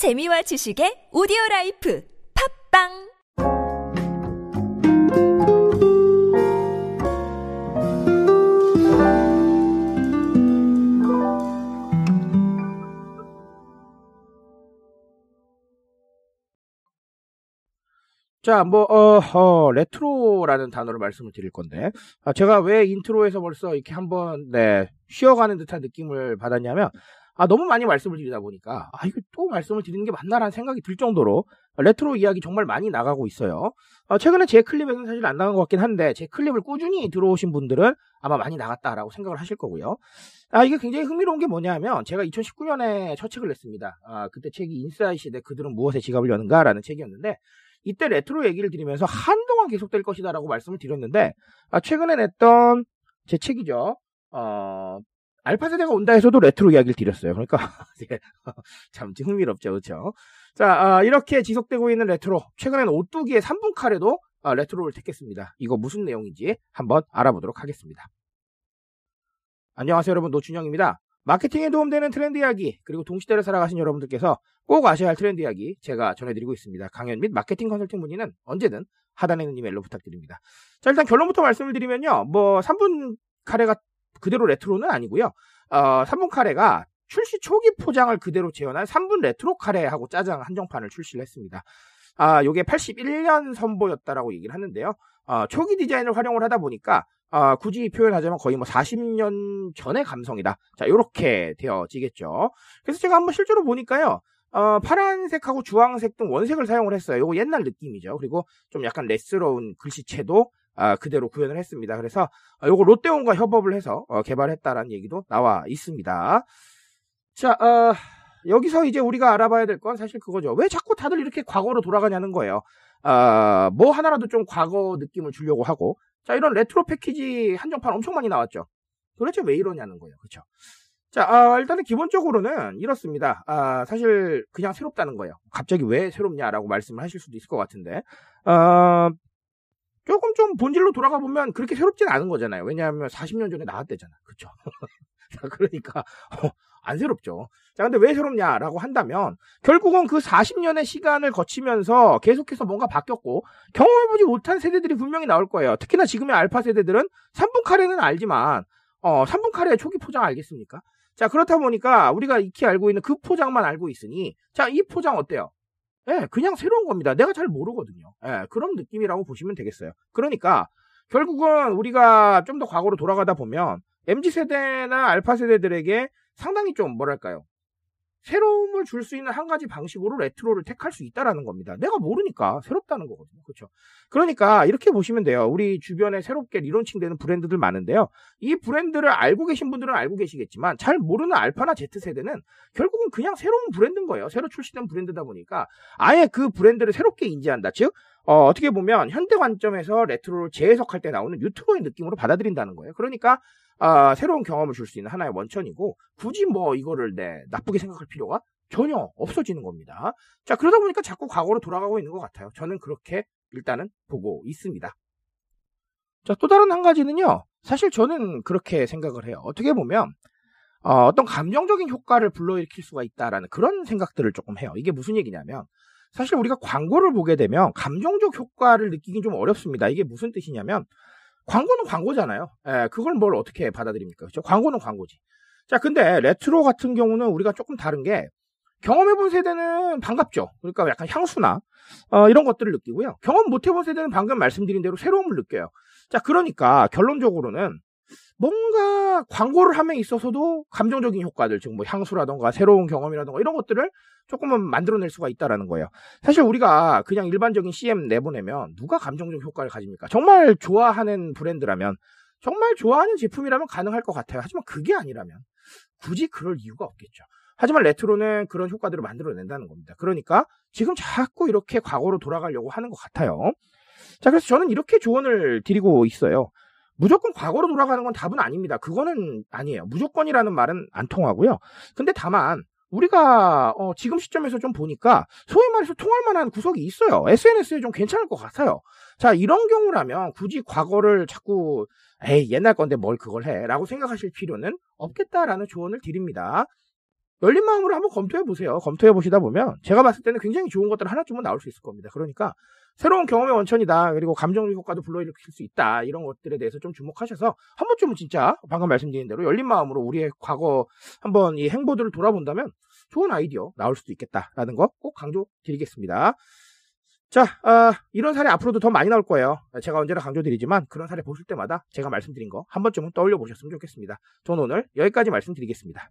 재미와 지식의 오디오 라이프 팝빵! 자, 뭐, 어, 어, 레트로라는 단어를 말씀을 드릴 건데, 아, 제가 왜 인트로에서 벌써 이렇게 한번, 네, 쉬어가는 듯한 느낌을 받았냐면, 아, 너무 많이 말씀을 드리다 보니까, 아, 이거 또 말씀을 드리는 게 맞나라는 생각이 들 정도로, 레트로 이야기 정말 많이 나가고 있어요. 어, 최근에 제 클립에서는 사실 안 나간 것 같긴 한데, 제 클립을 꾸준히 들어오신 분들은 아마 많이 나갔다라고 생각을 하실 거고요. 아, 이게 굉장히 흥미로운 게 뭐냐면, 제가 2019년에 첫 책을 냈습니다. 아, 그때 책이 인싸의 시대 그들은 무엇에 지갑을 여는가라는 책이었는데, 이때 레트로 얘기를 드리면서 한동안 계속될 것이다라고 말씀을 드렸는데 아, 최근에 냈던 제 책이죠. 어, 알파 세대가 온다에서도 레트로 이야기를 드렸어요. 그러니까 네. 참 흥미롭죠, 그렇죠? 자, 아, 이렇게 지속되고 있는 레트로 최근에는 오뚜기의 3분 카레도 아, 레트로를 택했습니다. 이거 무슨 내용인지 한번 알아보도록 하겠습니다. 안녕하세요, 여러분 노준영입니다. 마케팅에 도움되는 트렌드 이야기 그리고 동시대를 살아가신 여러분들께서 꼭 아셔야 할 트렌드 이야기 제가 전해드리고 있습니다. 강연 및 마케팅 컨설팅 문의는 언제든 하단에 있는 이메일로 부탁드립니다. 자 일단 결론부터 말씀을 드리면요. 뭐 3분 카레가 그대로 레트로는 아니고요. 어, 3분 카레가 출시 초기 포장을 그대로 재현한 3분 레트로 카레하고 짜장 한정판을 출시를 했습니다. 아, 요게 81년 선보였다라고 얘기를 하는데요. 어, 초기 디자인을 활용을 하다 보니까 아, 굳이 표현하자면 거의 뭐 40년 전의 감성이다. 자, 요렇게 되어지겠죠. 그래서 제가 한번 실제로 보니까요. 어, 파란색하고 주황색 등 원색을 사용을 했어요. 요거 옛날 느낌이죠. 그리고 좀 약간 레스러운 글씨체도 아, 그대로 구현을 했습니다. 그래서 아, 요거 롯데온과 협업을 해서 어, 개발했다라는 얘기도 나와 있습니다. 자, 어, 여기서 이제 우리가 알아봐야 될 건 사실 그거죠. 왜 자꾸 다들 이렇게 과거로 돌아가냐는 거예요. 아, 뭐 하나라도 좀 과거 느낌을 주려고 하고 자, 이런 레트로 패키지 한정판 엄청 많이 나왔죠. 도대체 왜 이러냐는 거예요. 그렇죠? 자, 아, 일단은 기본적으로는 이렇습니다. 아, 사실 그냥 새롭다는 거예요. 갑자기 왜 새롭냐라고 말씀을 하실 수도 있을 것 같은데, 아, 조금 좀 본질로 돌아가 보면 그렇게 새롭진 않은 거잖아요. 왜냐하면 40년 전에 나왔대잖아. 그렇죠? 그러니까 어, 안 새롭죠. 자, 근데 왜 새롭냐라고 한다면 결국은 그 40년의 시간을 거치면서 계속해서 뭔가 바뀌었고 경험해보지 못한 세대들이 분명히 나올 거예요. 특히나 지금의 알파 세대들은 3분 카레는 알지만 어, 3분 카레의 초기 포장 알겠습니까? 자, 그렇다 보니까 우리가 익히 알고 있는 그 포장만 알고 있으니 자, 이 포장 어때요? 예, 그냥 새로운 겁니다. 내가 잘 모르거든요. 예, 그런 느낌이라고 보시면 되겠어요. 그러니까 결국은 우리가 좀 더 과거로 돌아가다 보면 MZ 세대나 알파 세대들에게 상당히 좀 뭐랄까요? 새로움을 줄 수 있는 한 가지 방식으로 레트로를 택할 수 있다라는 겁니다. 내가 모르니까 새롭다는 거거든요. 그렇죠? 그러니까 이렇게 보시면 돼요. 우리 주변에 새롭게 리론칭되는 브랜드들 많은데요. 이 브랜드를 알고 계신 분들은 알고 계시겠지만 잘 모르는 알파나 Z 세대는 결국은 그냥 새로운 브랜드인 거예요. 새로 출시된 브랜드다 보니까 아예 그 브랜드를 새롭게 인지한다. 즉 어, 떻게 보면 현대 관점에서 레트로를 재해석할 때 나오는 유튜버의 느낌으로 받아들인다는 거예요. 그러니까 아, 새로운 경험을 줄 수 있는 하나의 원천이고 굳이 뭐 이거를 네, 나쁘게 생각할 필요가 전혀 없어지는 겁니다. 자, 그러다 보니까 자꾸 과거로 돌아가고 있는 것 같아요. 저는 그렇게 일단은 보고 있습니다. 자, 또 다른 한 가지는요. 사실 저는 그렇게 생각을 해요. 어떻게 보면 어, 떤 감정적인 효과를 불러일으킬 수가 있다라는 그런 생각들을 조금 해요. 이게 무슨 얘기냐면 사실 우리가 광고를 보게 되면 감정적 효과를 느끼긴 좀 어렵습니다. 이게 무슨 뜻이냐면 광고는 광고잖아요. 예, 그걸 뭘 어떻게 받아들입니까? 그렇죠? 광고는 광고지. 자, 근데 레트로 같은 경우는 우리가 조금 다른 게 경험해본 세대는 반갑죠. 그러니까 약간 향수나 어, 이런 것들을 느끼고요. 경험 못해본 세대는 방금 말씀드린 대로 새로움을 느껴요. 자, 그러니까 결론적으로는 뭔가 광고를 함에 있어서도 감정적인 효과들, 즉뭐 향수라던가 새로운 경험이라던가 이런 것들을 조금은 만들어낼 수가 있다라는 거예요. 사실 우리가 그냥 일반적인 CM 내보내면 누가 감정적 효과를 가집니까? 정말 좋아하는 브랜드라면, 정말 좋아하는 제품이라면 가능할 것 같아요. 하지만 그게 아니라면 굳이 그럴 이유가 없겠죠. 하지만 레트로는 그런 효과들을 만들어낸다는 겁니다. 그러니까 지금 자꾸 이렇게 과거로 돌아가려고 하는 것 같아요. 자, 그래서 저는 이렇게 조언을 드리고 있어요. 무조건 과거로 돌아가는 건 답은 아닙니다. 그거는 아니에요. 무조건이라는 말은 안 통하고요. 근데 다만 우리가 어, 지금 시점에서 좀 보니까 소위 말해서 통할 만한 구석이 있어요. SNS에 좀 괜찮을 것 같아요. 자 이런 경우라면 굳이 과거를 자꾸 에이 옛날 건데 뭘 그걸 해라고 생각하실 필요는 없겠다라는 조언을 드립니다. 열린 마음으로 한번 검토해 보세요. 검토해 보시다 보면 제가 봤을 때는 굉장히 좋은 것들 하나쯤은 나올 수 있을 겁니다. 그러니까 새로운 경험의 원천이다. 그리고 감정적 효과도 불러일으킬 수 있다. 이런 것들에 대해서 좀 주목하셔서 한 번쯤은 진짜 방금 말씀드린 대로 열린 마음으로 우리의 과거 한번 이 행보들을 돌아본다면 좋은 아이디어 나올 수도 있겠다라는 거 꼭 강조드리겠습니다. 자, 아, 이런 사례 앞으로도 더 많이 나올 거예요. 제가 언제나 강조드리지만 그런 사례 보실 때마다 제가 말씀드린 거 한 번쯤은 떠올려 보셨으면 좋겠습니다. 저는 오늘 여기까지 말씀드리겠습니다.